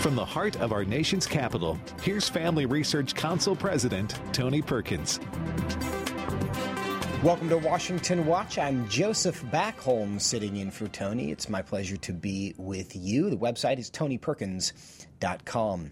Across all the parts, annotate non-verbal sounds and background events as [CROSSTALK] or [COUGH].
From the heart of our nation's capital, here's Family Research Council President Tony Perkins. Welcome to Washington Watch. I'm Joseph Backholm sitting in for Tony. It's my pleasure to be with you. The website is tonyperkins.com.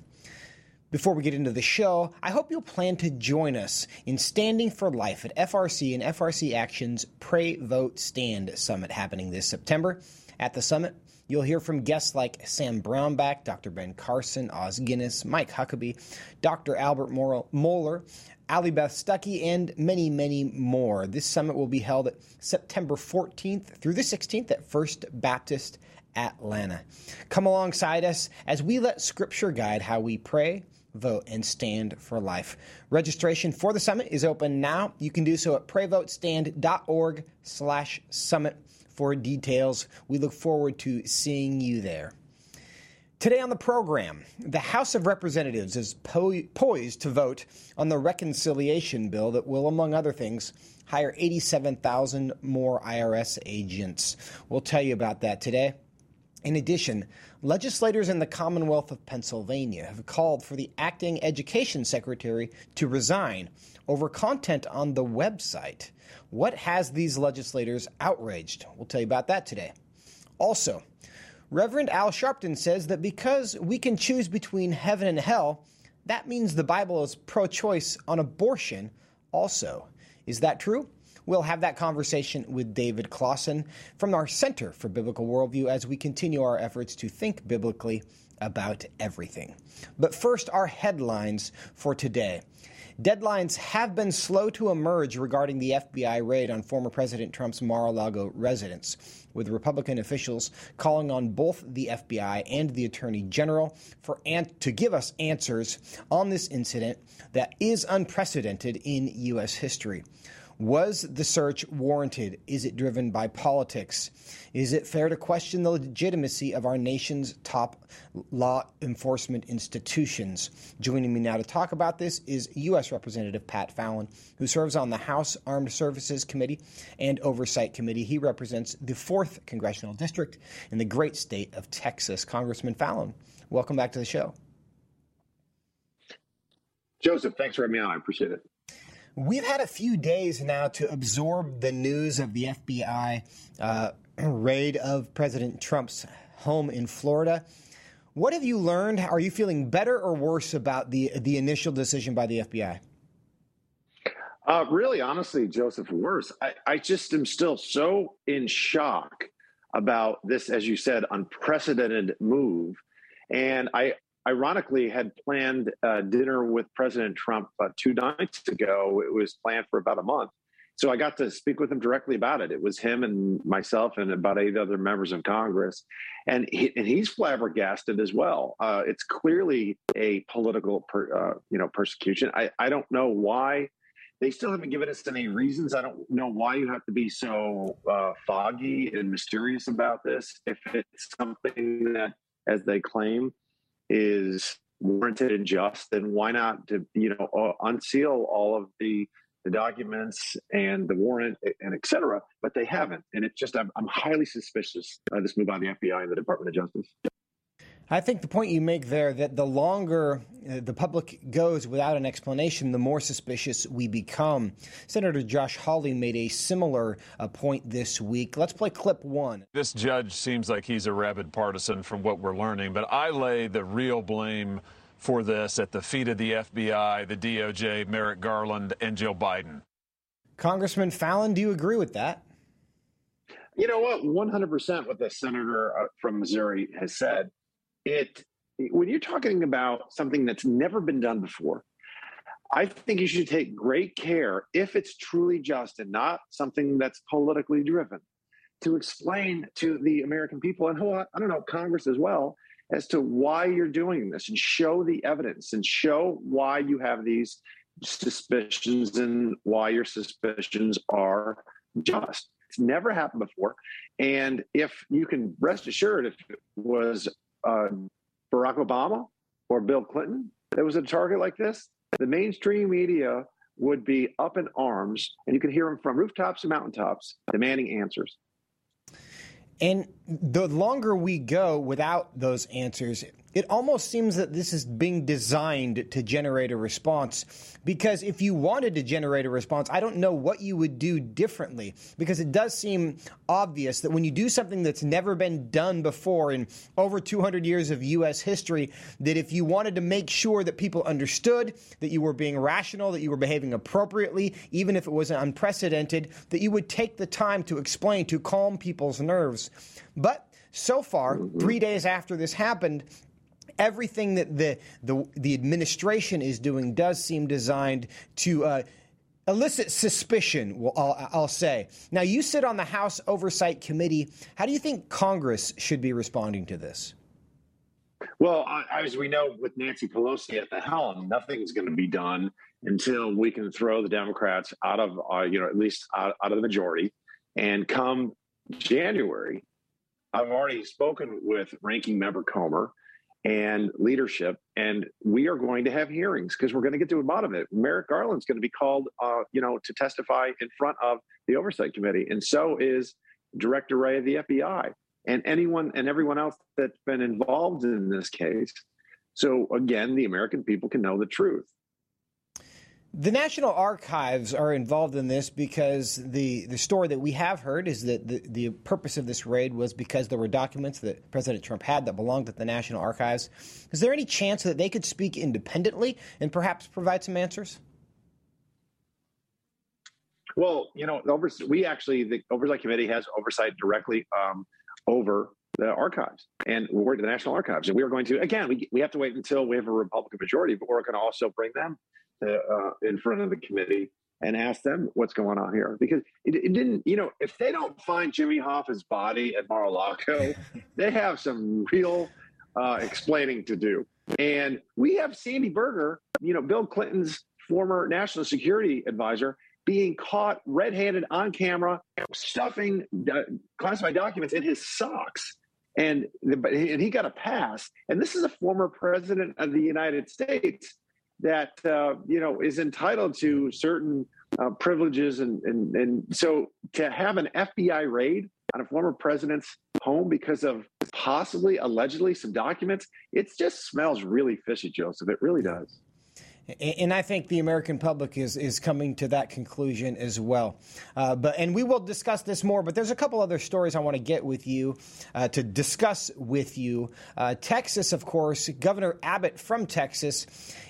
Before we get into the show, I hope you'll plan to join us in Standing for Life at FRC and FRC Action's Pray Vote Stand Summit happening this September. At the summit, you'll hear from guests like Sam Brownback, Dr. Ben Carson, Os Guinness, Mike Huckabee, Dr. Albert Mohler, Allie Beth Stuckey, and many, many more. This summit will be held September 14th through the 16th at First Baptist Atlanta. Come alongside us as we let Scripture guide how we pray, vote, and stand for life. Registration for the summit is open now. You can do so at prayvotestand.org slash summit for details. We look forward to seeing you there. Today on the program, the House of Representatives is po- poised to vote on the reconciliation bill that will, among other things, hire 87,000 more IRS agents. We'll tell you about that today. In addition, legislators in the Commonwealth of Pennsylvania have called for the acting education secretary to resign over content on the website. What has these legislators outraged? We'll tell you about that today. Also, Reverend Al Sharpton says that because we can choose between heaven and hell, that means the Bible is pro choice on abortion also. Is that true? We'll have that conversation with David Closson from our Center for Biblical Worldview as we continue our efforts to think biblically about everything. But first, our headlines for today. Deadlines have been slow to emerge regarding the FBI raid on former President Trump's Mar a Lago residence, with Republican officials calling on both the FBI and the Attorney General for an- to give us answers on this incident that is unprecedented in U.S. history. Was the search warranted? Is it driven by politics? Is it fair to question the legitimacy of our nation's top law enforcement institutions? Joining me now to talk about this is U.S. Representative Pat Fallon, who serves on the House Armed Services Committee and Oversight Committee. He represents the 4th Congressional District in the great state of Texas. Congressman Fallon, welcome back to the show. Joseph, thanks for having me on. I appreciate it. We've had a few days now to absorb the news of the FBI uh, [CLEARS THROAT] raid of President Trump's home in Florida. What have you learned? Are you feeling better or worse about the the initial decision by the FBI? Uh, really, honestly, Joseph, worse. I, I just am still so in shock about this, as you said, unprecedented move. And I, ironically had planned a dinner with President Trump uh, two nights ago. It was planned for about a month. So I got to speak with him directly about it. It was him and myself and about eight other members of Congress, and he, and he's flabbergasted as well. Uh, it's clearly a political, per, uh, you know, persecution. I, I don't know why they still haven't given us any reasons. I don't know why you have to be so uh, foggy and mysterious about this. If it's something that, as they claim, is warranted and just, then why not to you know uh, unseal all of the the documents and the warrant and et cetera, but they haven't. And it's just, I'm, I'm highly suspicious of this move by the FBI and the Department of Justice. I think the point you make there that the longer uh, the public goes without an explanation, the more suspicious we become. Senator Josh Hawley made a similar uh, point this week. Let's play clip one. This judge seems like he's a rabid partisan from what we're learning, but I lay the real blame for this at the feet of the FBI, the DOJ, Merrick Garland, and Joe Biden. Congressman Fallon, do you agree with that? You know what? 100% what the senator uh, from Missouri has said it when you're talking about something that's never been done before i think you should take great care if it's truly just and not something that's politically driven to explain to the american people and i don't know congress as well as to why you're doing this and show the evidence and show why you have these suspicions and why your suspicions are just. It's never happened before. And if you can rest assured if it was uh, Barack Obama or Bill Clinton that was a target like this, the mainstream media would be up in arms, and you could hear them from rooftops and mountaintops demanding answers. And the longer we go without those answers, it almost seems that this is being designed to generate a response. Because if you wanted to generate a response, I don't know what you would do differently. Because it does seem obvious that when you do something that's never been done before in over 200 years of U.S. history, that if you wanted to make sure that people understood that you were being rational, that you were behaving appropriately, even if it was unprecedented, that you would take the time to explain, to calm people's nerves. But so far, three days after this happened, everything that the, the, the administration is doing does seem designed to uh, elicit suspicion, well, I'll, I'll, say. Now, you sit on the House Oversight Committee. How do you think Congress should be responding to this? Well, as we know, with Nancy Pelosi at the helm, nothing's going to be done until we can throw the Democrats out of, uh, you know, at least out, out of the majority. And come January, I've already spoken with Ranking Member Comer and leadership. And we are going to have hearings because we're going to get to the bottom of it. Merrick Garland's going to be called, uh, you know, to testify in front of the Oversight Committee, and so is Director Wray of the FBI, and anyone and everyone else that's been involved in this case. So again, the American people can know the truth. The National Archives are involved in this because the, the story that we have heard is that the, the purpose of this raid was because there were documents that President Trump had that belonged at the National Archives. Is there any chance that they could speak independently and perhaps provide some answers? Well, you know, we actually, the Oversight Committee has oversight directly um, over the archives and we're the National Archives. And we are going to, again, we, we have to wait until we have a Republican majority, but we're going to also bring them to, uh, in front of the committee and ask them what's going on here. Because it, it, didn't you know if they don't find jimmy hoffa's body at mar-a-lago [LAUGHS] they have some real uh, explaining to do. And we have sandy berger you know bill clinton's former national security advisor being caught red-handed on camera stuffing uh, classified documents in his socks. And, the, and he got a pass. And this is a former president of the united states that uh, you know is entitled to certain uh, privileges, and, and and so to have an FBI raid on a former president's home because of possibly allegedly some documents, it just smells really fishy, Joseph. It really does. And I think the American public is is coming to that conclusion as well. Uh, but and we will discuss this more. But there's a couple other stories I want to get with you uh, to discuss with you. Uh, Texas, of course, Governor Abbott from Texas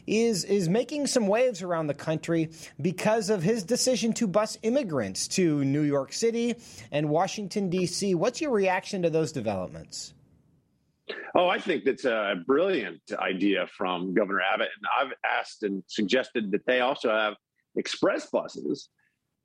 is is making some waves around the country because of his decision to bus immigrants to New York City and Washington D.C. What's your reaction to those developments? Oh, I think that's a brilliant idea from Governor Abbott. And I've asked and suggested that they also have express buses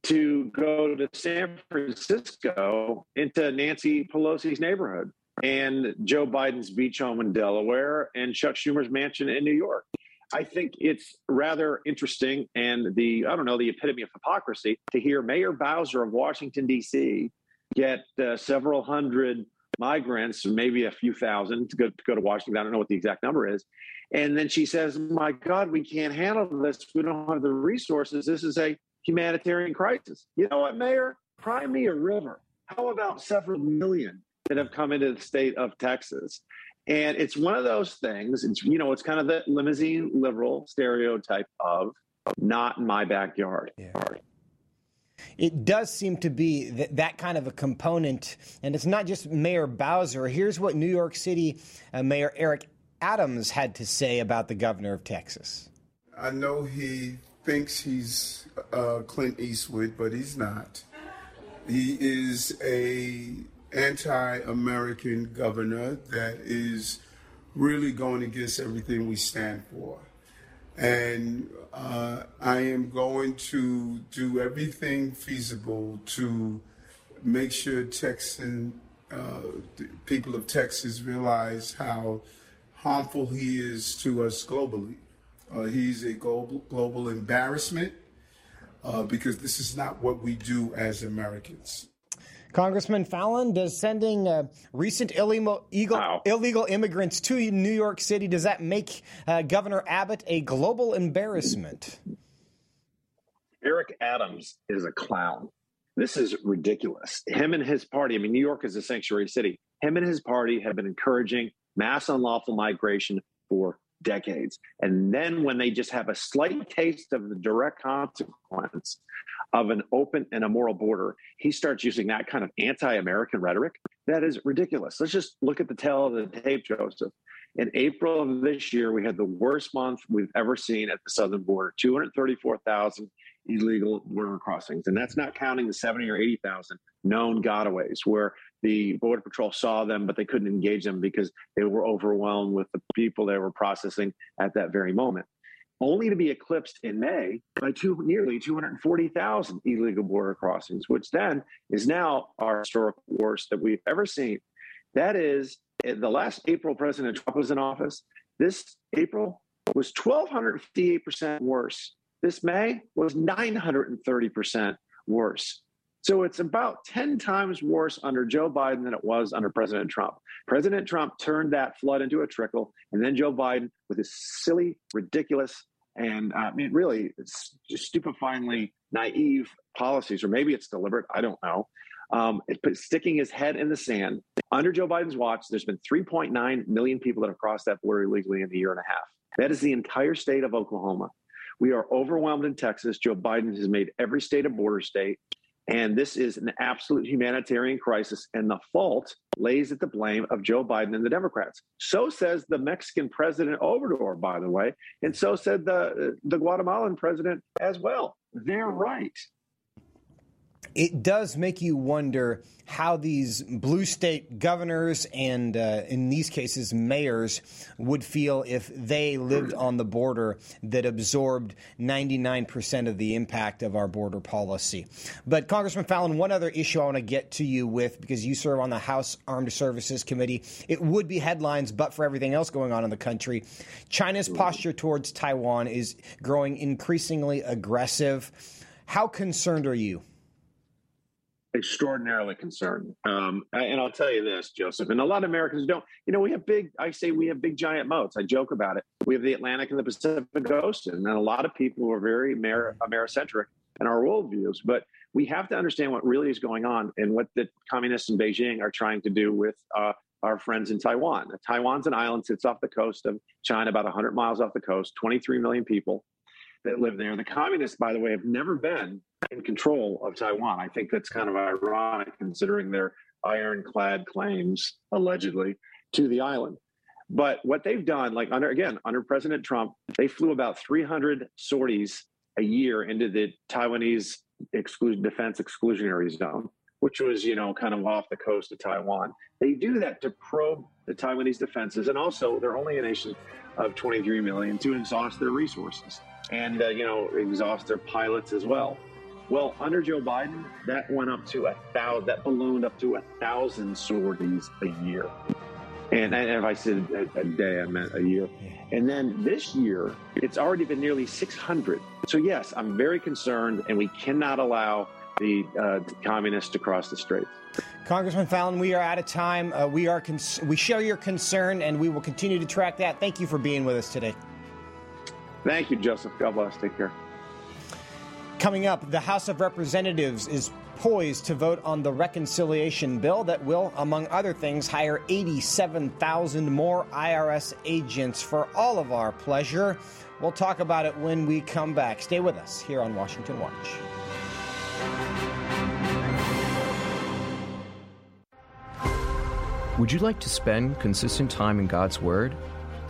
to go to San Francisco into Nancy Pelosi's neighborhood and Joe Biden's beach home in Delaware and Chuck Schumer's mansion in New York. I think it's rather interesting and the, I don't know, the epitome of hypocrisy to hear Mayor Bowser of Washington, D.C. get uh, several hundred migrants, maybe a few thousand to go, to go to Washington. I don't know what the exact number is. And then she says, My God, we can't handle this. We don't have the resources. This is a humanitarian crisis. You know what, Mayor? Cry me a river. How about several million that have come into the state of Texas? And it's one of those things. It's you know, it's kind of the limousine liberal stereotype of not my backyard. Yeah it does seem to be that, kind of a component. And it's not just Mayor Bowser. Here's what New York City uh, Mayor Eric Adams had to say about the governor of Texas. I know he thinks he's uh, Clint Eastwood, but he's not. He is a anti-American governor that is really going against everything we stand for. And uh, I am going to do everything feasible to make sure Texan uh, people of Texas realize how harmful he is to us globally. Uh, he's a global global embarrassment uh, because this is not what we do as Americans. Congressman Fallon, does sending uh, recent illegal, wow. illegal immigrants to New York City does that make uh, Governor Abbott a global embarrassment? Eric Adams is a clown. This is ridiculous. Him and his party. I mean, New York is a sanctuary city. Him and his party have been encouraging mass unlawful migration for decades. And then when they just have a slight taste of the direct consequence of an open and immoral border, he starts using that kind of anti American rhetoric. That is ridiculous. Let's just look at the tail of the tape, Joseph. In April of this year, we had the worst month we've ever seen at the southern border 234,000 illegal border crossings. And that's not counting the 70 or 80,000 known gotaways where the Border Patrol saw them, but they couldn't engage them because they were overwhelmed with the people they were processing at that very moment. Only to be eclipsed in May by two, nearly 240,000 illegal border crossings, which then is now our historical worst that we've ever seen. That is, the last April President Trump was in office. This April was 1,258% worse. This May was 930% worse. So it's about 10 times worse under Joe Biden than it was under President Trump. President Trump turned that flood into a trickle, and then Joe Biden, with his silly, ridiculous, and uh, I mean, really, stupefyingly naive policies, or maybe it's deliberate, I don't know. Um, it, sticking his head in the sand. Under Joe Biden's watch, there's been 3.9 million people that have crossed that border illegally in a year and a half. That is the entire state of Oklahoma. We are overwhelmed in Texas. Joe Biden has made every state a border state. And this is an absolute humanitarian crisis. And the fault lays at the blame of Joe Biden and the Democrats. So says the Mexican president Obrador, by the way. And so said the, uh, the Guatemalan president as well. They're right it does make you wonder how these blue state governors and, uh, in these cases, mayors would feel if they lived on the border that absorbed 99% of the impact of our border policy. But, Congressman Fallon, one other issue I want to get to you with because you serve on the House Armed Services Committee. It would be headlines, but for everything else going on in the country, China's posture towards Taiwan is growing increasingly aggressive. How concerned are you? Extraordinarily concerned. Um, and I'll tell you this, Joseph, and a lot of Americans don't, you know, we have big, I say we have big giant moats. I joke about it. We have the Atlantic and the Pacific Ocean, and a lot of people are very Amer- Americentric in our worldviews. But we have to understand what really is going on and what the communists in Beijing are trying to do with uh, our friends in Taiwan. Taiwan's an island, sits off the coast of China, about 100 miles off the coast, 23 million people that live there. The communists, by the way, have never been in control of Taiwan. I think that's kind of ironic considering their ironclad claims, allegedly, to the island. But what they've done, like under again under President Trump, they flew about 300 sorties a year into the Taiwanese exclusion defense exclusionary zone, which was you know kind of off the coast of Taiwan. They do that to probe the Taiwanese defenses, and also they're only a nation of 23 million to exhaust their resources and uh, you know exhaust their pilots as well. Well, under Joe Biden, that went up to a thousand, that ballooned up to a thousand sorties a year. And, and if I said a, a, day, I meant a year. And then this year, it's already been nearly 600. So, yes, I'm very concerned, and we cannot allow the uh, communists to cross the straits. Congressman Fallon, we are out of time. Uh, we are cons- we share your concern, and we will continue to track that. Thank you for being with us today. Thank you, Joseph. God bless. Take care. Coming up, the House of Representatives is poised to vote on the reconciliation bill that will, among other things, hire 87,000 more IRS agents for all of our pleasure. We'll talk about it when we come back. Stay with us here on Washington Watch. Would you like to spend consistent time in God's Word?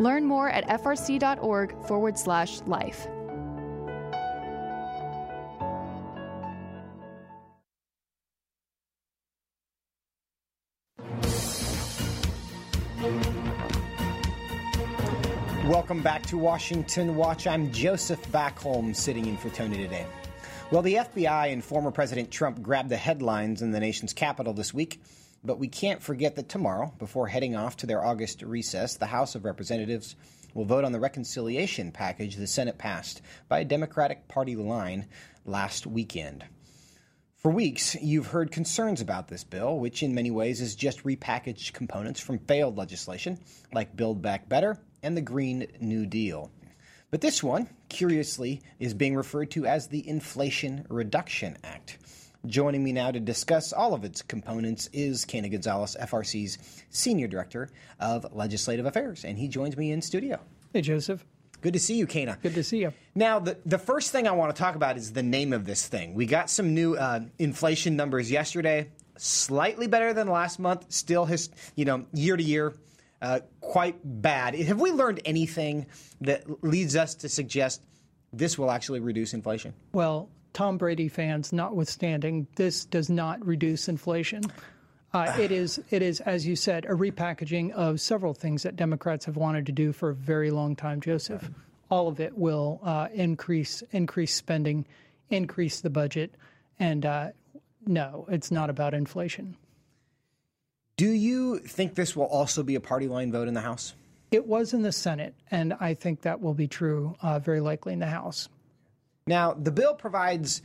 Learn more at frc.org forward slash life. Welcome back to Washington Watch. I'm Joseph Backholm sitting in for Tony today. Well, the FBI and former President Trump grabbed the headlines in the nation's capital this week but we can't forget that tomorrow, before heading off to their August recess, the House of Representatives will vote on the reconciliation package the Senate passed by a Democratic Party line last weekend. For weeks, you've heard concerns about this bill, which in many ways is just repackaged components from failed legislation like Build Back Better and the Green New Deal. But this one, curiously, is being referred to as the Inflation Reduction Act. Joining me now to discuss all of its components is Quena Gonzalez, FRC's Senior Director of Legislative Affairs, and he joins me in studio. Hey, Joseph. Good to see you, Quena. Good to see you. Now, the, the first thing I want to talk about is the name of this thing. We got some new uh, inflation numbers yesterday, slightly better than last month, still, his, you know, year to year, uh, quite bad. Have we learned anything that leads us to suggest this will actually reduce inflation? Well, Tom Brady fans notwithstanding, this does not reduce inflation. Uh, it is, it is, as you said, a repackaging of several things that Democrats have wanted to do for a very long time. Joseph, all of it will uh, increase increase spending, increase the budget, and uh, no, it's not about inflation. Do you think this will also be a party line vote in the House? It was in the Senate, and I think that will be true uh, very likely in the House. Now, the bill provides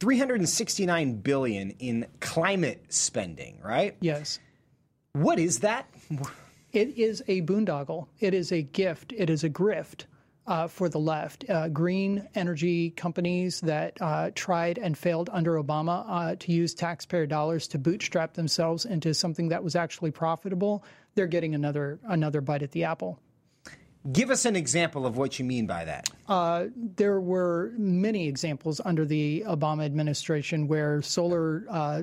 369 billion in climate spending, right? Yes. What is that? It is a boondoggle. It is a gift. It is a grift uh, for the left. Uh, green energy companies that uh, tried and failed under Obama uh, to use taxpayer dollars to bootstrap themselves into something that was actually profitable. They're getting another another bite at the apple. Give us an example of what you mean by that. Uh, there were many examples under the Obama administration where solar. Uh,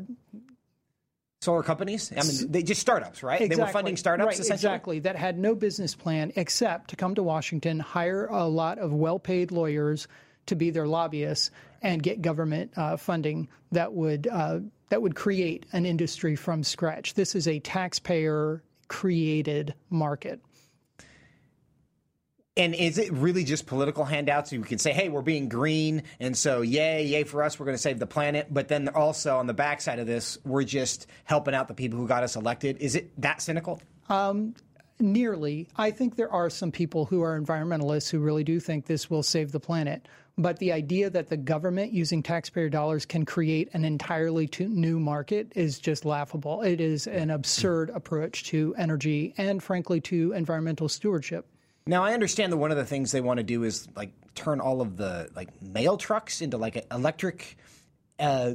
solar companies? I mean, they just startups, right? Exactly. They were funding startups, right, Exactly. That had no business plan except to come to Washington, hire a lot of well paid lawyers to be their lobbyists, and get government uh, funding that would. Uh, that would create an industry from scratch. This is a taxpayer created market. And is it really just political handouts? You can say, hey, we're being green, and so yay, yay for us, we're going to save the planet. But then also on the backside of this, we're just helping out the people who got us elected. Is it that cynical? Um, nearly. I think there are some people who are environmentalists who really do think this will save the planet. But the idea that the government using taxpayer dollars can create an entirely new market is just laughable. It is an absurd approach to energy and, frankly, to environmental stewardship. Now I understand that one of the things they want to do is like turn all of the like mail trucks into like electric uh,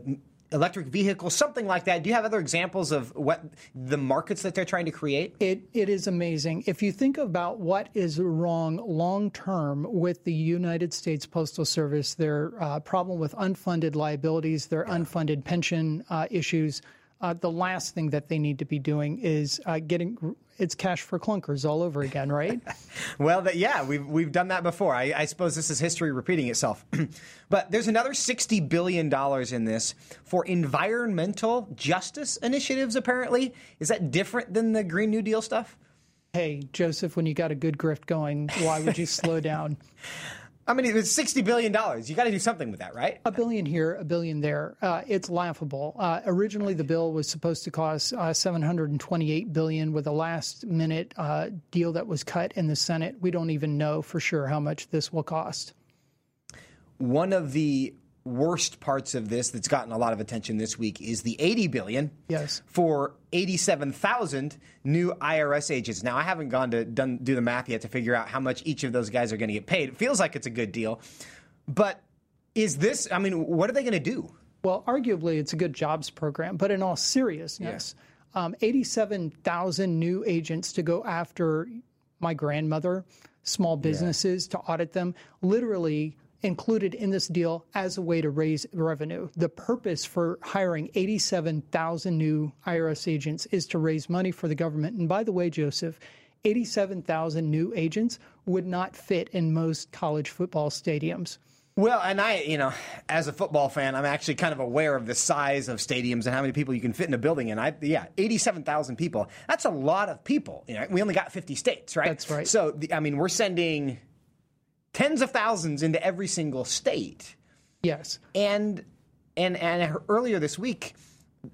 electric vehicles, something like that. Do you have other examples of what the markets that they're trying to create? It it is amazing. If you think about what is wrong long term with the United States Postal Service, their uh, problem with unfunded liabilities, their unfunded pension uh, issues uh, the last thing that they need to be doing is uh, getting it's cash for clunkers all over again, right? [LAUGHS] well, yeah, we've we've done that before. I, I suppose this is history repeating itself. [CLEARS THROAT] but there's another sixty billion dollars in this for environmental justice initiatives. Apparently, is that different than the Green New Deal stuff? Hey, Joseph, when you got a good grift going, why would you slow down? [LAUGHS] I mean, it's sixty billion dollars. You got to do something with that, right? A billion here, a billion there. Uh, it's laughable. Uh, originally, the bill was supposed to cost uh, seven hundred and twenty-eight billion. With a last-minute uh, deal that was cut in the Senate, we don't even know for sure how much this will cost. One of the worst parts of this that's gotten a lot of attention this week is the 80 billion yes for 87,000 new IRS agents. Now I haven't gone to done, do the math yet to figure out how much each of those guys are going to get paid. It feels like it's a good deal. But is this I mean what are they going to do? Well, arguably it's a good jobs program, but in all seriousness, yeah. um, 87,000 new agents to go after my grandmother, small businesses yeah. to audit them. Literally included in this deal as a way to raise revenue. The purpose for hiring 87,000 new IRS agents is to raise money for the government. And by the way, Joseph, 87,000 new agents would not fit in most college football stadiums. Well, and I, you know, as a football fan, I'm actually kind of aware of the size of stadiums and how many people you can fit in a building. And I, yeah, 87,000 people. That's a lot of people. You know, we only got 50 states, right? That's right. So, the, I mean, we're sending tens of thousands into every single state. Yes. And and and earlier this week,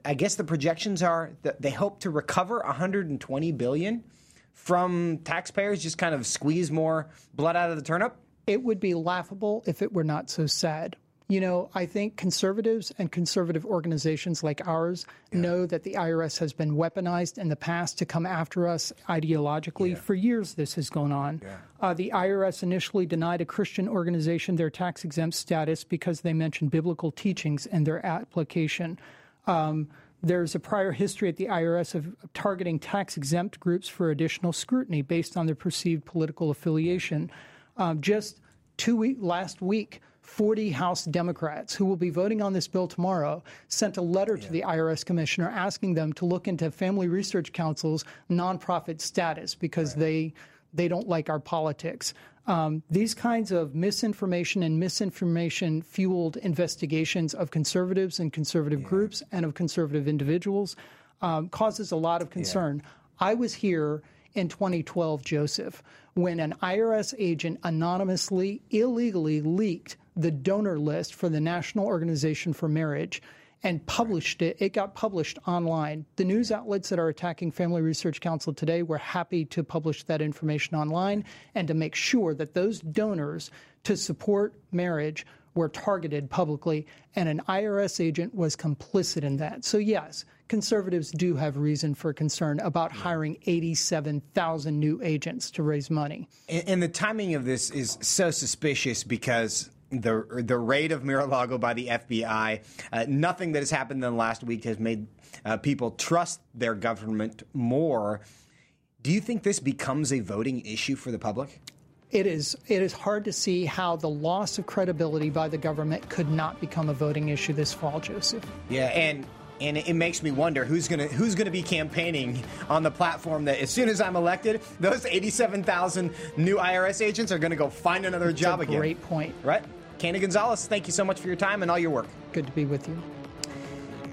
I guess the projections are that they hope to recover 120 billion from taxpayers just kind of squeeze more blood out of the turnip. It would be laughable if it were not so sad. You know, I think conservatives and conservative organizations like ours yeah. know that the IRS has been weaponized in the past to come after us ideologically. Yeah. For years, this has gone on. Yeah. Uh, the IRS initially denied a Christian organization their tax exempt status because they mentioned biblical teachings in their application. Um, there's a prior history at the IRS of targeting tax exempt groups for additional scrutiny based on their perceived political affiliation. Um, just two week last week, 40 House Democrats who will be voting on this bill tomorrow sent a letter yeah. to the IRS commissioner asking them to look into Family Research Council's nonprofit status because right. they they don't like our politics. Um, these kinds of misinformation and misinformation fueled investigations of conservatives and conservative yeah. groups and of conservative individuals um, causes a lot of concern. Yeah. I was here in 2012, Joseph, when an IRS agent anonymously, illegally leaked the donor list for the National Organization for Marriage and published it. It got published online. The news outlets that are attacking Family Research Council today were happy to publish that information online and to make sure that those donors to support marriage were targeted publicly, and an IRS agent was complicit in that. So, yes, conservatives do have reason for concern about hiring 87,000 new agents to raise money. And, and the timing of this is so suspicious because the the raid of Mar-a-Lago by the FBI. Uh, nothing that has happened in the last week has made uh, people trust their government more. Do you think this becomes a voting issue for the public? It is. It is hard to see how the loss of credibility by the government could not become a voting issue this fall, Joseph. Yeah, and and it makes me wonder who's gonna who's gonna be campaigning on the platform that as soon as I'm elected, those 87,000 new IRS agents are gonna go find another That's job a again. Great point. Right? Quena Gonzalez, thank you so much for your time and all your work. Good to be with you.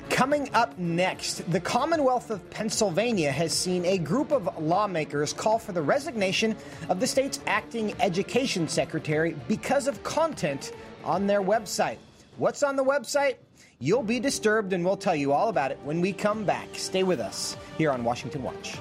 Coming up next, the Commonwealth of Pennsylvania has seen a group of lawmakers call for the resignation of the state's acting education secretary because of content on their website. What's on the website? You'll be disturbed, and we'll tell you all about it when we come back. Stay with us here on Washington Watch.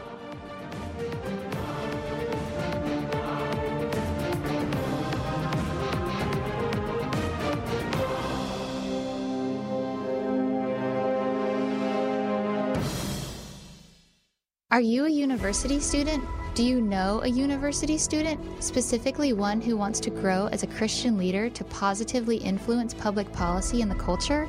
Are you a university student? Do you know a university student, specifically one who wants to grow as a Christian leader to positively influence public policy and the culture?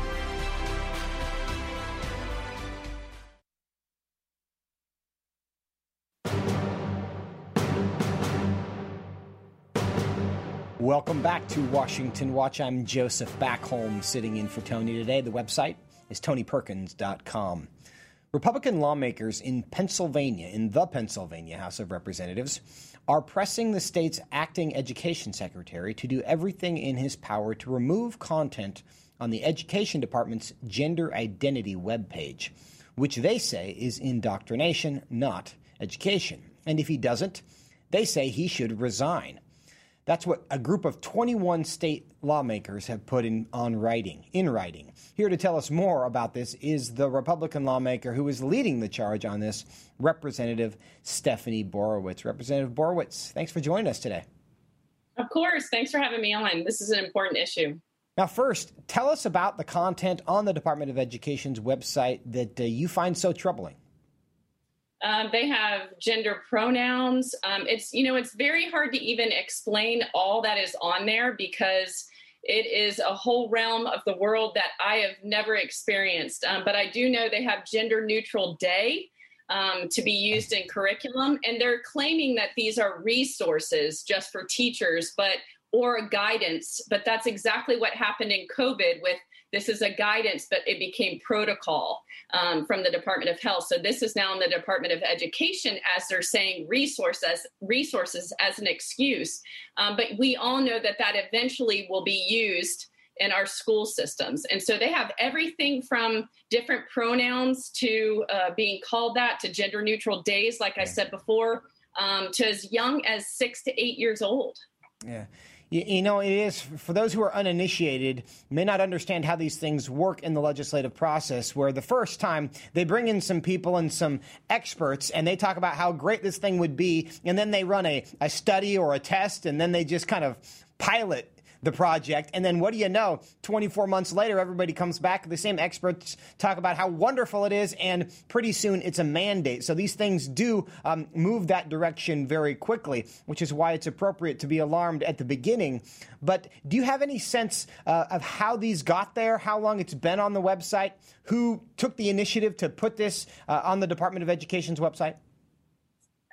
Welcome back to Washington Watch. I'm Joseph Backholm sitting in for Tony today. The website is tonyperkins.com. Republican lawmakers in Pennsylvania, in the Pennsylvania House of Representatives, are pressing the state's acting education secretary to do everything in his power to remove content on the Education Department's gender identity webpage, which they say is indoctrination, not education. And if he doesn't, they say he should resign. That's what a group of 21 state lawmakers have put in on writing, in writing. Here to tell us more about this is the Republican lawmaker who is leading the charge on this, Representative Stephanie Borowicz. Representative Borowicz, thanks for joining us today. Of course. Thanks for having me on. This is an important issue. Now, first, tell us about the content on the Department of Education's website that uh, you find so troubling. Um, they have gender pronouns. Um, it's you know it's very hard to even explain all that is on there because it is a whole realm of the world that I have never experienced. Um, but I do know they have gender neutral day um, to be used in curriculum, and they're claiming that these are resources just for teachers, but or guidance. But that's exactly what happened in COVID with this is a guidance, but it became protocol um, from the Department of Health. So this is now in the Department of Education as they're saying resources resources as an excuse. Um, but we all know that that eventually will be used in our school systems. And so they have everything from different pronouns to uh, being called that to gender neutral days, like I said before, um, to as young as six to eight years old. Yeah. You, you, know, it is for those who are uninitiated, may not understand how these things work in the legislative process. Where the first time they bring in some people and some experts, and they talk about how great this thing would be, and then they run a, a study or a test, and then they just kind of pilot the project. And then what do you know? 24 months later, everybody comes back. The same experts talk about how wonderful it is, and pretty soon it's a mandate. So these things do um, move that direction very quickly, which is why it's appropriate to be alarmed at the beginning. But do you have any sense uh, of how these got there, how long it's been on the website, who took the initiative to put this uh, on the Department of Education's website?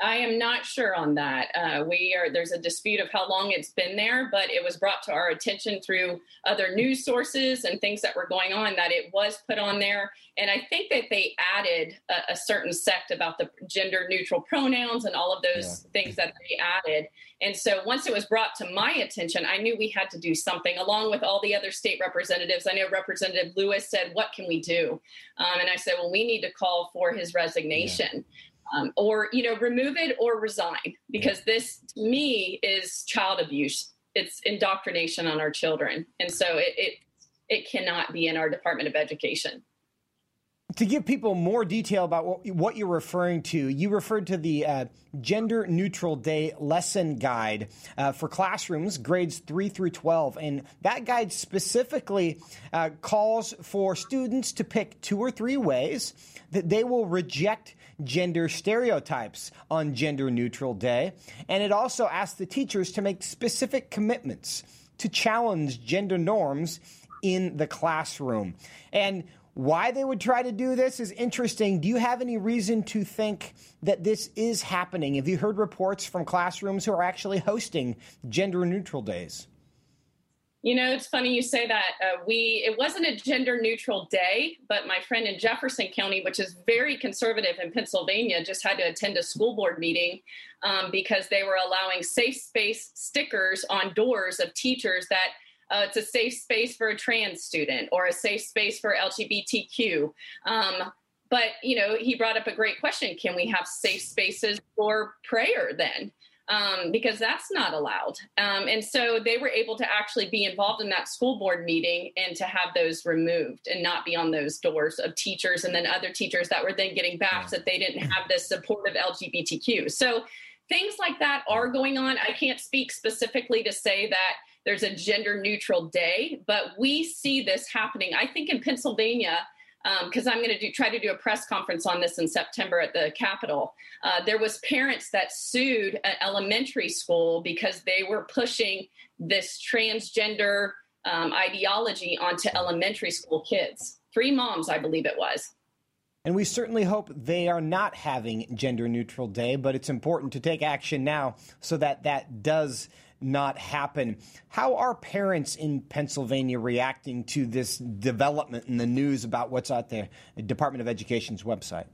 I am not sure on that. Uh, we are there's a dispute of how long it's been there, but it was brought to our attention through other news sources and things that were going on that it was put on there. And I think that they added a, a certain sect about the gender neutral pronouns and all of those yeah. things that they added. And so once it was brought to my attention, I knew we had to do something along with all the other state representatives. I know Representative Lewis said, "What can we do?" Um, and I said, "Well, we need to call for his resignation." Yeah. Um, or you know remove it or resign because this to me is child abuse. It's indoctrination on our children. And so it, it it cannot be in our department of education. To give people more detail about what, what you're referring to, you referred to the uh, Gender Neutral Day lesson guide uh, for classrooms, grades 3 through 12. And that guide specifically uh, calls for students to pick two or three ways that they will reject gender stereotypes on Gender Neutral Day. And it also asked the teachers to make specific commitments to challenge gender norms in the classroom. And why they would try to do this is interesting. Do you have any reason to think that this is happening? Have you heard reports from classrooms who are actually hosting gender neutral days? You know, it's funny you say that. Uh, we it wasn't a gender neutral day, but my friend in Jefferson County, which is very conservative in Pennsylvania, just had to attend a school board meeting um, because they were allowing safe space stickers on doors of teachers that uh, it's a safe space for a trans student or a safe space for LGBTQ. Um, but you know, he brought up a great question: Can we have safe spaces for prayer then? Um, because that's not allowed. Um, and so they were able to actually be involved in that school board meeting and to have those removed and not be on those doors of teachers and then other teachers that were then getting bashed that they didn't have this support of LGBTQ. So things like that are going on. I can't speak specifically to say that there's a gender neutral day, but we see this happening. I think in Pennsylvania, because um, I'm going to try to do a press conference on this in September at the Capitol. Uh, there was parents that sued an elementary school because they were pushing this transgender um, ideology onto elementary school kids. Three moms, I believe it was. And we certainly hope they are not having gender neutral day, but it's important to take action now so that that does not happen. How are parents in Pennsylvania reacting to this development in the news about what's there, the Department of Education's website?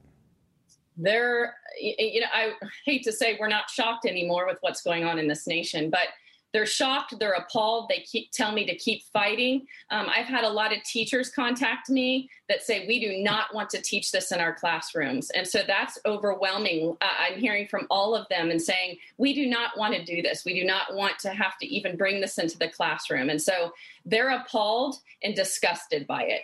They're, you know, I hate to say we're not shocked anymore with what's going on in this nation, but they're shocked, they're appalled. They keep tell me to keep fighting. Um, I've had a lot of teachers contact me that say we do not want to teach this in our classrooms, and so that's overwhelming. Uh, I'm hearing from all of them and saying we do not want to do this. We do not want to have to even bring this into the classroom, and so they're appalled and disgusted by it.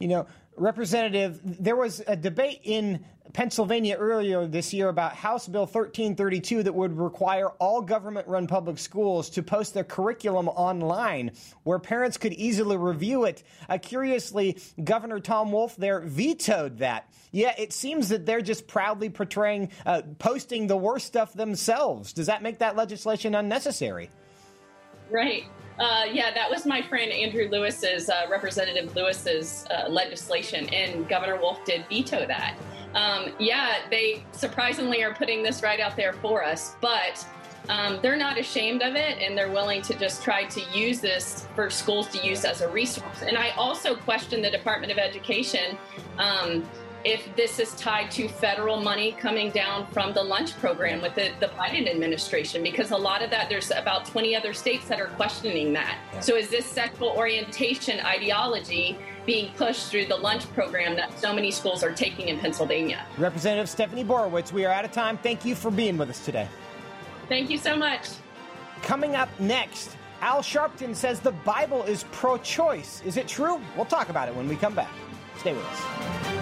You know, Representative, there was a debate in Pennsylvania earlier this year about House Bill 1332 that would require all government run public schools to post their curriculum online where parents could easily review it. Uh, curiously, Governor Tom Wolf there vetoed that. Yeah, it seems that they're just proudly portraying, uh, posting the worst stuff themselves. Does that make that legislation unnecessary? Right. Uh, yeah, that was my friend Andrew Lewis's, uh, Representative Lewis's uh, legislation, and Governor Wolf did veto that. Um, yeah, they surprisingly are putting this right out there for us, but um, they're not ashamed of it, and they're willing to just try to use this for schools to use as a resource. And I also question the Department of Education. Um, if this is tied to federal money coming down from the lunch program with the, the Biden administration, because a lot of that, there's about 20 other states that are questioning that. So is this sexual orientation ideology being pushed through the lunch program that so many schools are taking in Pennsylvania? Representative Stephanie Borowicz, we are out of time. Thank you for being with us today. Thank you so much. Coming up next, Al Sharpton says the Bible is pro choice. Is it true? We'll talk about it when we come back. Stay with us.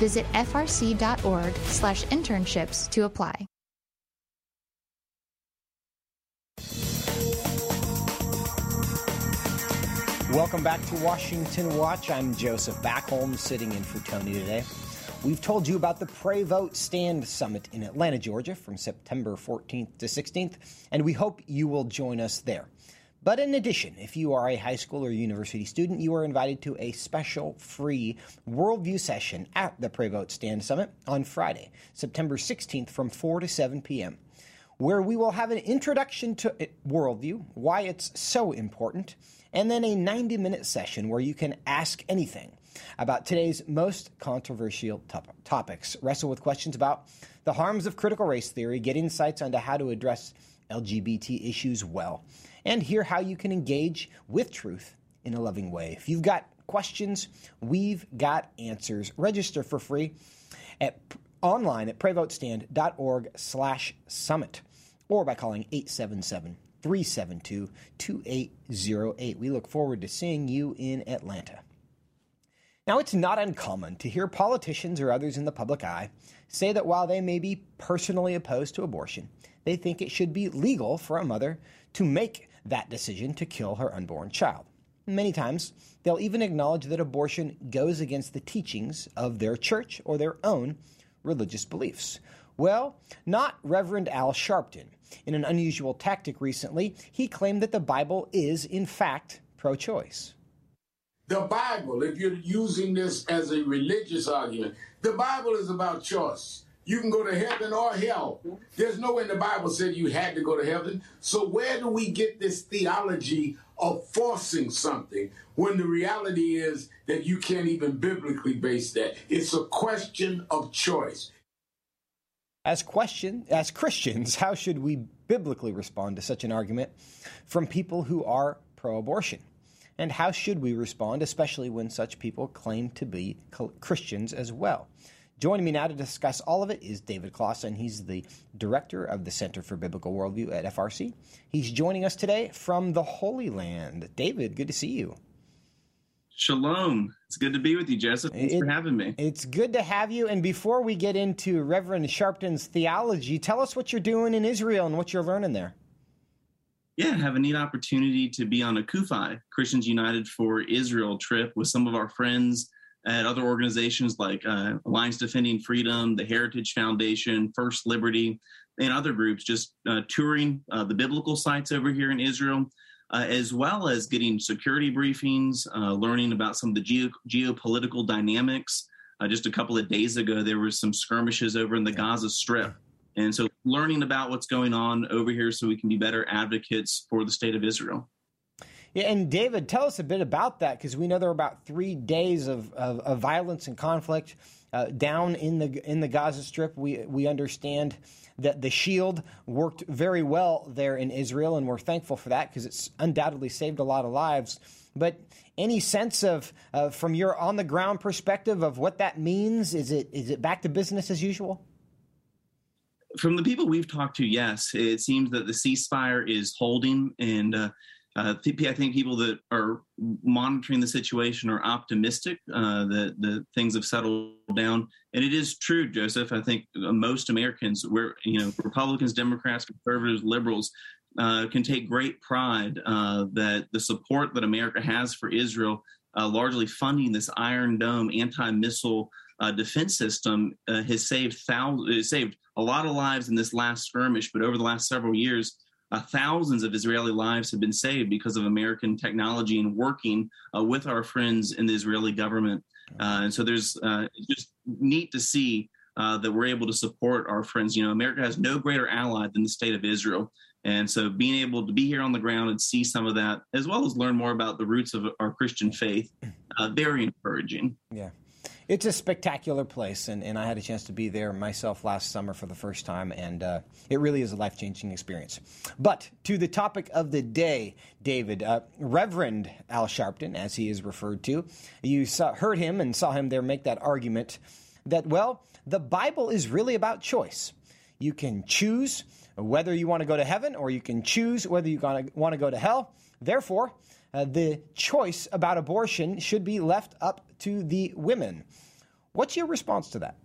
Visit frc.org slash internships to apply. Welcome back to Washington Watch. I'm Joseph Backholm, sitting in for Tony today. We've told you about the Pray Vote Stand Summit in Atlanta, Georgia from September 14th to 16th, and we hope you will join us there. But in addition, if you are a high school or university student, you are invited to a special free worldview session at the Pray Vote Stand Summit on Friday, September 16th from 4 to 7 p.m., where we will have an introduction to worldview, why it's so important, and then a 90 minute session where you can ask anything about today's most controversial top- topics. Wrestle with questions about the harms of critical race theory, get insights onto how to address LGBT issues well, and hear how you can engage with truth in a loving way. If you've got questions, we've got answers. Register for free at online at prayvotestand.org slash summit or by calling 877 372 2808. We look forward to seeing you in Atlanta. Now, it's not uncommon to hear politicians or others in the public eye say that while they may be personally opposed to abortion, they think it should be legal for a mother to make that decision to kill her unborn child. Many times, they'll even acknowledge that abortion goes against the teachings of their church or their own religious beliefs. Well, not Reverend Al Sharpton. In an unusual tactic recently, he claimed that the Bible is, in fact, pro choice. The Bible, if you're using this as a religious argument, the Bible is about choice. You can go to heaven or hell. There's nowhere in the Bible said you had to go to heaven. So where do we get this theology of forcing something when the reality is that you can't even biblically base that? It's a question of choice. As question as Christians, how should we biblically respond to such an argument from people who are pro-abortion? And how should we respond, especially when such people claim to be Christians as well? Joining me now to discuss all of it is David Closson. He's the director of the Center for Biblical Worldview at FRC. He's joining us today from the Holy Land. David, good to see you. Shalom. It's good to be with you, Joseph. Thanks it, for having me. It's good to have you. And before we get into Reverend Sharpton's theology, tell us what you're doing in Israel and what you're learning there. Yeah, have a neat opportunity to be on a CUFI, Christians United for Israel trip with some of our friends at other organizations like uh, Alliance Defending Freedom, the Heritage Foundation, First Liberty, and other groups, just uh, touring uh, the biblical sites over here in Israel uh, as well as getting security briefings, uh, learning about some of the geo- geopolitical dynamics. Uh, just a couple of days ago, there were some skirmishes over in the Gaza Strip. And so learning about what's going on over here so we can be better advocates for the state of Israel. Yeah, and David, tell us a bit about that because we know there are about three days of, of, of violence and conflict uh, down in the in the Gaza Strip. We we understand that the shield worked very well there in Israel, and we're thankful for that because it's undoubtedly saved a lot of lives. But any sense of uh, from your on the ground perspective of what that means? Is it is it back to business as usual? From the people we've talked to, yes, it seems that the ceasefire is holding, and uh, uh, I think people that are monitoring the situation are optimistic uh, that the things have settled down. And it is true, Joseph. I think uh, most Americans, we're you know Republicans, Democrats, conservatives, liberals, uh, can take great pride uh, that the support that America has for Israel, uh, largely funding this Iron Dome anti-missile defense system, has saved thousands, saved a lot of lives in this last skirmish. But over the last several years uh, thousands of Israeli lives have been saved because of American technology and working uh, with our friends in the Israeli government. Uh, and so there's uh, just neat to see uh, that we're able to support our friends. You know, America has no greater ally than the state of Israel. And so being able to be here on the ground and see some of that, as well as learn more about the roots of our Christian faith, uh, very encouraging. Yeah. It's a spectacular place, and, and I had a chance to be there myself last summer for the first time, and uh, it really is a life changing experience. But to the topic of the day, David, uh, Reverend Al Sharpton, as he is referred to, you saw, heard him and saw him there make that argument that, well, the Bible is really about choice. You can choose whether you want to go to heaven or you can choose whether you want to go to hell. Therefore, uh, the choice about abortion should be left up to the women. What's your response to that?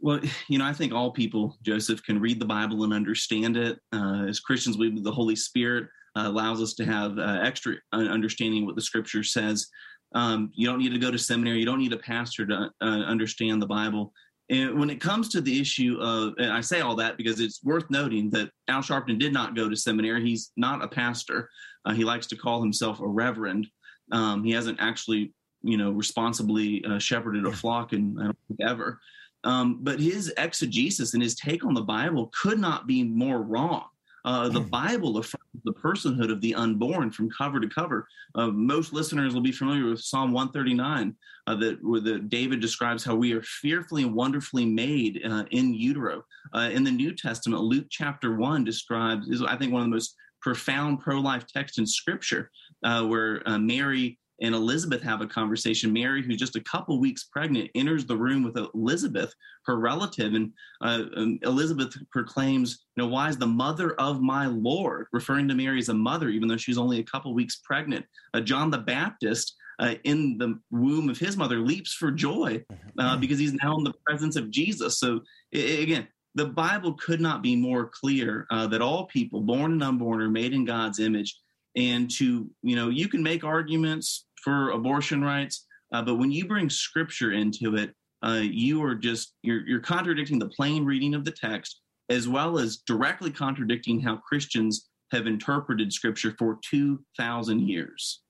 Well, you know, I think all people, Joseph, can read the Bible and understand it. Uh, as Christians, we the Holy Spirit uh, allows us to have uh, extra understanding what the Scripture says. Um, you don't need to go to seminary. You don't need a pastor to uh, understand the Bible. And when it comes to the issue of, and I say all that because it's worth noting that Al Sharpton did not go to seminary. He's not a pastor. Uh, he likes to call himself a reverend. Um, he hasn't actually, you know, responsibly uh, shepherded a flock in I don't think ever. Um, but his exegesis and his take on the Bible could not be more wrong. Uh, the hmm. Bible affirms the personhood of the unborn from cover to cover. Uh, most listeners will be familiar with Psalm 139, uh, that where the, David describes how we are fearfully and wonderfully made uh, in utero. Uh, in the New Testament, Luke chapter one describes is I think one of the most profound pro-life text in Scripture, uh, where Mary and Elizabeth have a conversation. Mary, who's just a couple weeks pregnant, enters the room with Elizabeth, her relative, and uh, um, Elizabeth proclaims, "You know, why is the mother of my Lord?" referring to Mary as a mother, even though she's only a couple weeks pregnant. Uh, John the Baptist. Uh, in the womb of his mother, leaps for joy uh, mm-hmm. because he's now in the presence of Jesus. So, it, again, the Bible could not be more clear uh, that all people, born and unborn, are made in God's image and to you know you can make arguments for abortion rights, uh, but when you bring scripture into it, uh, you are just you're, you're contradicting the plain reading of the text as well as directly contradicting how Christians have interpreted scripture for 2,000 years.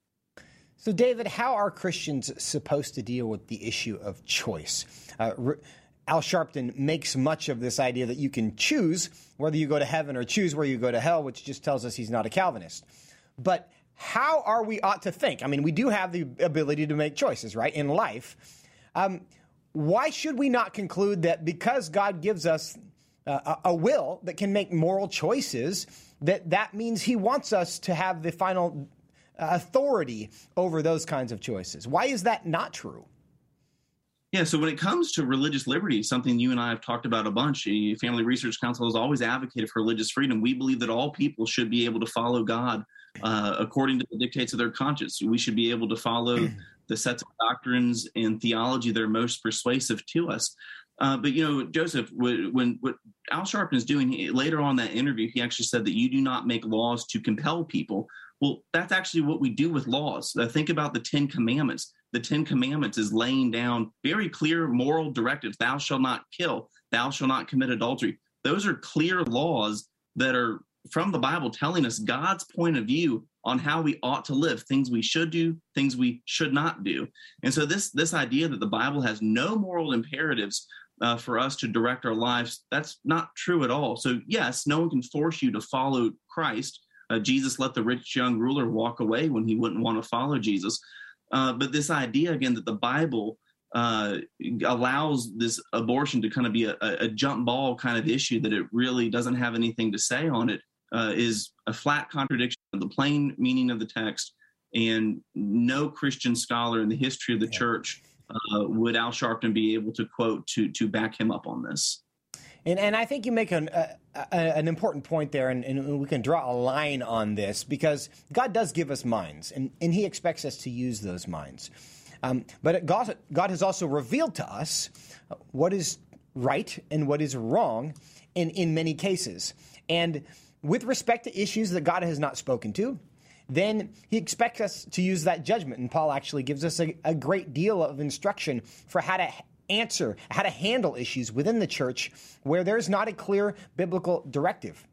So, David, how are Christians supposed to deal with the issue of choice? Uh, Al Sharpton makes much of this idea that you can choose whether you go to heaven or choose where you go to hell, which just tells us he's not a Calvinist. But how are we ought to think? I mean, we do have the ability to make choices, right, in life. Um, why should we not conclude that because God gives us uh, a will that can make moral choices, that that means He wants us to have the final uh, authority over those kinds of choices? Why is that not true? Yeah, so when it comes to religious liberty, something you and I have talked about a bunch, the Family Research Council has always advocated for religious freedom. We believe that all people should be able to follow God uh, according to the dictates of their conscience. We should be able to follow the sets of doctrines and theology that are most persuasive to us. Uh, but you know, Joseph, when what Al Sharpton is doing he, later on that interview, he actually said that you do not make laws to compel people. Well, that's actually what we do with laws. Uh, think about the Ten Commandments. The Ten Commandments is laying down very clear moral directives: "Thou shalt not kill," "Thou shalt not commit adultery." Those are clear laws that are from the Bible telling us God's point of view on how we ought to live, things we should do, things we should not do. And so this this idea that the Bible has no moral imperatives uh, for us to direct our lives. That's not true at all. So, yes, no one can force you to follow Christ. Uh, Jesus let the rich young ruler walk away when he wouldn't want to follow Jesus. Uh, but this idea, again, that the Bible uh, allows this abortion to kind of be a, a, jump ball kind of issue that it really doesn't have anything to say on it, uh, is a flat contradiction of the plain meaning of the text. And no Christian scholar in the history of the yeah. church uh, would Al Sharpton be able to quote to to back him up on this. And, and I think you make an, uh, an important point there, and, and, we can draw a line on this because God does give us minds, and, and He expects us to use those minds. Um, but God, God has also revealed to us what is right and what is wrong in, in many cases. And with respect to issues that God has not spoken to, then he expects us to use that judgment. And Paul actually gives us a, a great deal of instruction for how to answer, how to handle issues within the church where there's not a clear biblical directive.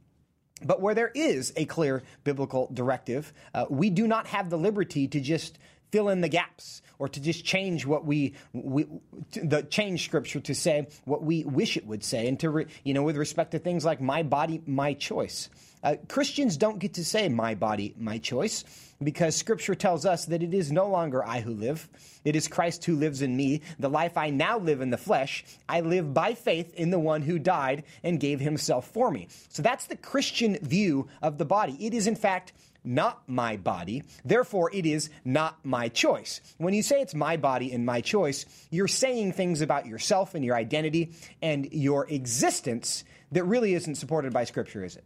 But where there is a clear biblical directive, uh, we do not have the liberty to just fill in the gaps or to just change what we, we the change scripture to say what we wish it would say and to re, you know with respect to things like my body my choice uh, Christians don't get to say, my body, my choice, because Scripture tells us that it is no longer I who live. It is Christ who lives in me. The life I now live in the flesh, I live by faith in the one who died and gave himself for me. So that's the Christian view of the body. It is, in fact, not my body. Therefore, it is not my choice. When you say it's my body and my choice, you're saying things about yourself and your identity and your existence that really isn't supported by Scripture, is it?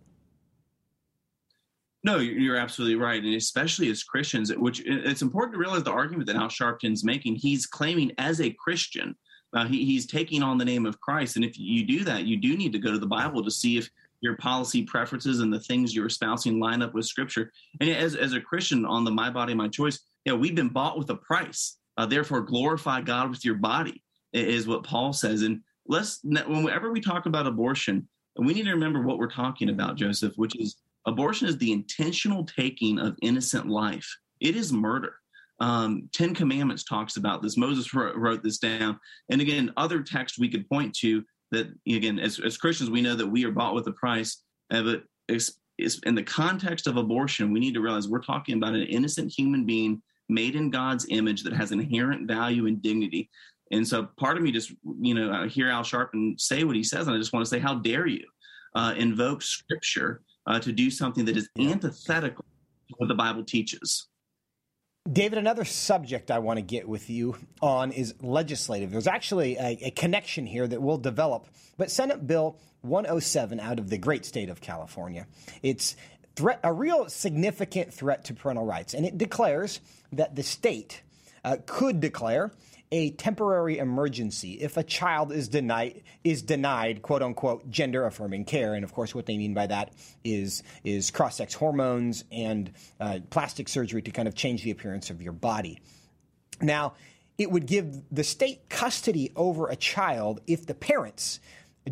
No, you're absolutely right, and especially as Christians, which it's important to realize the argument that Al Sharpton's making. He's claiming as a Christian, uh, he, he's taking on the name of Christ, and if you do that, you do need to go to the Bible to see if your policy preferences and the things you're espousing line up with Scripture. And as as a Christian, on the "My Body, My Choice," yeah, we've been bought with a price. Uh, therefore, glorify God with your body is what Paul says. And let's whenever we talk about abortion, we need to remember what we're talking about, Joseph, which is Abortion is the intentional taking of innocent life. It is murder. Um, Ten Commandments talks about this. Moses wrote, wrote this down. And again, other texts we could point to that, again, as, as Christians, we know that we are bought with a price. Uh, but it's, in the context of abortion, we need to realize we're talking about an innocent human being made in God's image that has inherent value and dignity. And so part of me just, you know, I hear Al Sharpton say what he says, and I just want to say, how dare you uh, invoke scripture uh, to do something that is antithetical to what the Bible teaches. David, another subject I want to get with you on is legislative. There's actually a, a, connection here that we'll develop. But Senate Bill 107 out of the great state of California, it's threat, a real significant threat to parental rights. And it declares that the state uh, could declare a temporary emergency if a child is denied is denied quote unquote gender affirming care. And of course what they mean by that is is cross sex hormones and uh, plastic surgery to kind of change the appearance of your body. Now it would give the state custody over a child if the parents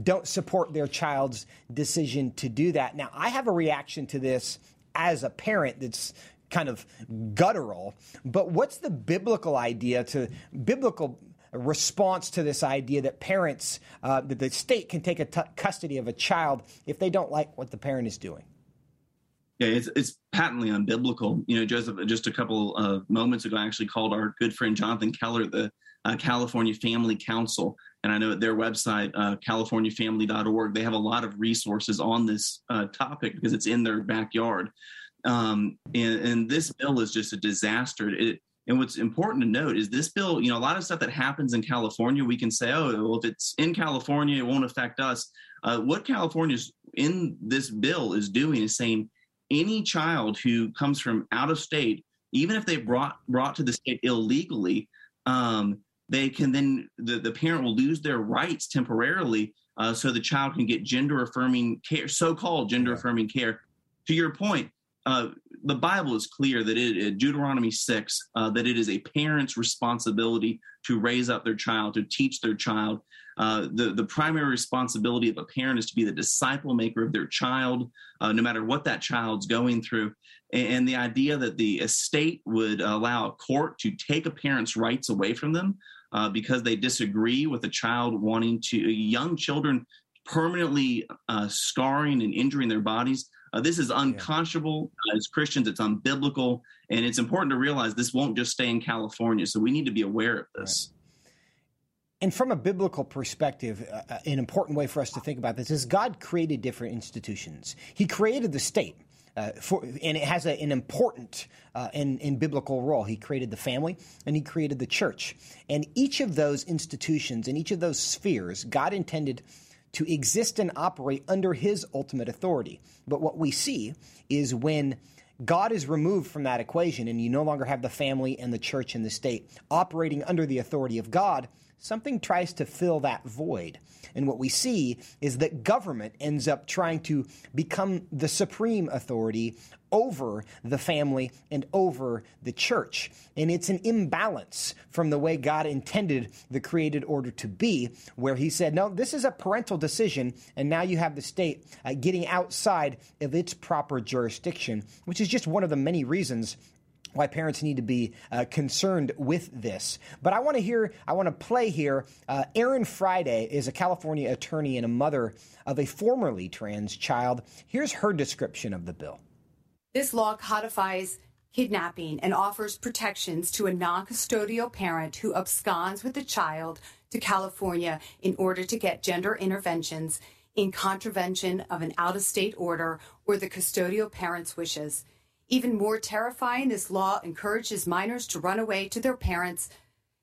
don't support their child's decision to do that. Now i have a reaction to this as a parent that's kind of guttural. But what's the biblical idea to biblical response to this idea that parents, uh, that the state can take a t- custody of a child if they don't like what the parent is doing? Yeah, it's, it's patently unbiblical. You know, Joseph, just a couple of moments ago, I actually called our good friend Jonathan Keller the uh, California Family Council. And I know at their website, uh, californiafamily.org, they have a lot of resources on this uh, topic because it's in their backyard. Um, and, and, this bill is just a disaster. It, and what's important to note is this bill, you know, a lot of stuff that happens in California, we can say, oh, well, if it's in California, it won't affect us. Uh, what California's in this bill is doing is saying any child who comes from out of state, even if they brought brought to the state illegally, um, they can then the, the parent will lose their rights temporarily, uh, so the child can get gender affirming care, so called gender affirming care. To your point, uh, the Bible is clear that it, Deuteronomy 6, uh, that it is a parent's responsibility to raise up their child, to teach their child. Uh, the, the primary responsibility of a parent is to be the disciple maker of their child, uh, no matter what that child's going through. And, and, the idea that the estate would allow a court to take a parent's rights away from them uh, because they disagree with a child wanting to, young children permanently uh, scarring and injuring their bodies. Uh, this is unconscionable as Christians. It's unbiblical, and it's important to realize this won't just stay in California. So we need to be aware of this. Right. And from a biblical perspective, uh, uh, an important way for us to think about this is God created different institutions. He created the state. Uh, for, and it has a, an important uh, and, and, biblical role. He created the family and he created the church. And each of those institutions and each of those spheres, God intended to exist and operate under his ultimate authority. But what we see is when God is removed from that equation and you no longer have the family and the church and the state operating under the authority of God, something tries to fill that void. And what we see is that government ends up trying to become the supreme authority over the family and over the church. And it's an imbalance from the way God intended the created order to be, where He said, no, this is a parental decision, and now you have the state uh, getting outside of its proper jurisdiction, which is just one of the many reasons why parents need to be uh, concerned with this. But I want to hear, I want to play here. Uh, Erin Friday is a California attorney and a mother of a formerly trans child. Here's her description of the bill. This law codifies kidnapping and offers protections to a non custodial parent who absconds with the child to California in order to get gender interventions in contravention of an out of state order or the custodial parent's wishes. Even more terrifying, this law encourages minors to run away to their parents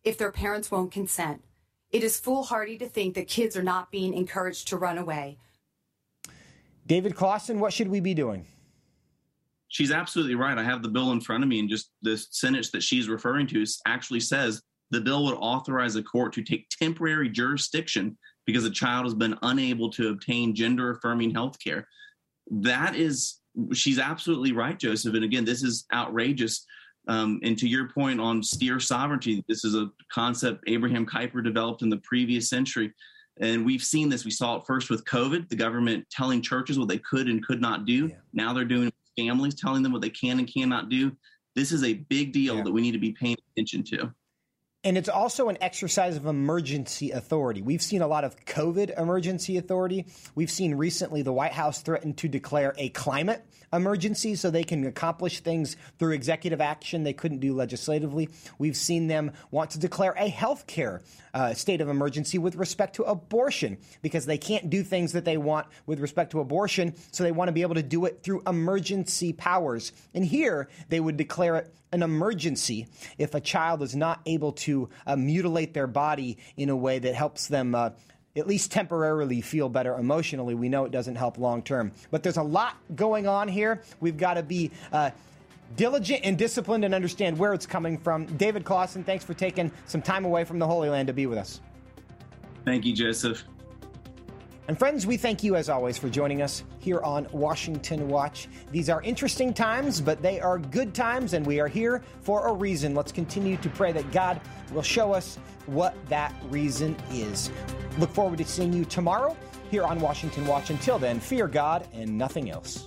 if their parents won't consent. It is foolhardy to think that kids are not being encouraged to run away. David Closson, what should we be doing? She's absolutely right. I have the bill in front of me, and just the sentence that she's referring to actually says the bill would authorize a court to take temporary jurisdiction because a child has been unable to obtain gender affirming health care. That is she's absolutely right, Joseph. And again, this is outrageous. Um, and to your point on sphere sovereignty, this is a concept Abraham Kuyper developed in the previous century. And we've seen this. We saw it first with COVID, the government telling churches what they could and could not do. Yeah. Now they're doing families, telling them what they can and cannot do. This is a big deal yeah. that we need to be paying attention to. And it's also an exercise of emergency authority. We've seen a lot of COVID emergency authority. We've seen recently the White House threaten to declare a climate emergency so they can accomplish things through executive action they couldn't do legislatively. We've seen them want to declare a health care uh, state of emergency with respect to abortion because they can't do things that they want with respect to abortion, so they want to be able to do it through emergency powers. And here they would declare it an emergency if a child is not able to uh, mutilate their body in a way that helps them. Uh, at least temporarily feel better emotionally. We know it doesn't help long term. But there's a lot going on here. We've got to be uh, diligent and disciplined and understand where it's coming from. David Closson, thanks for taking some time away from the Holy Land to be with us. Thank you, Joseph. And friends, we thank you as always for joining us here on Washington Watch. These are interesting times, but they are good times, and we are here for a reason. Let's continue to pray that God will show us what that reason is. Look forward to seeing you tomorrow here on Washington Watch. Until then, fear God and nothing else.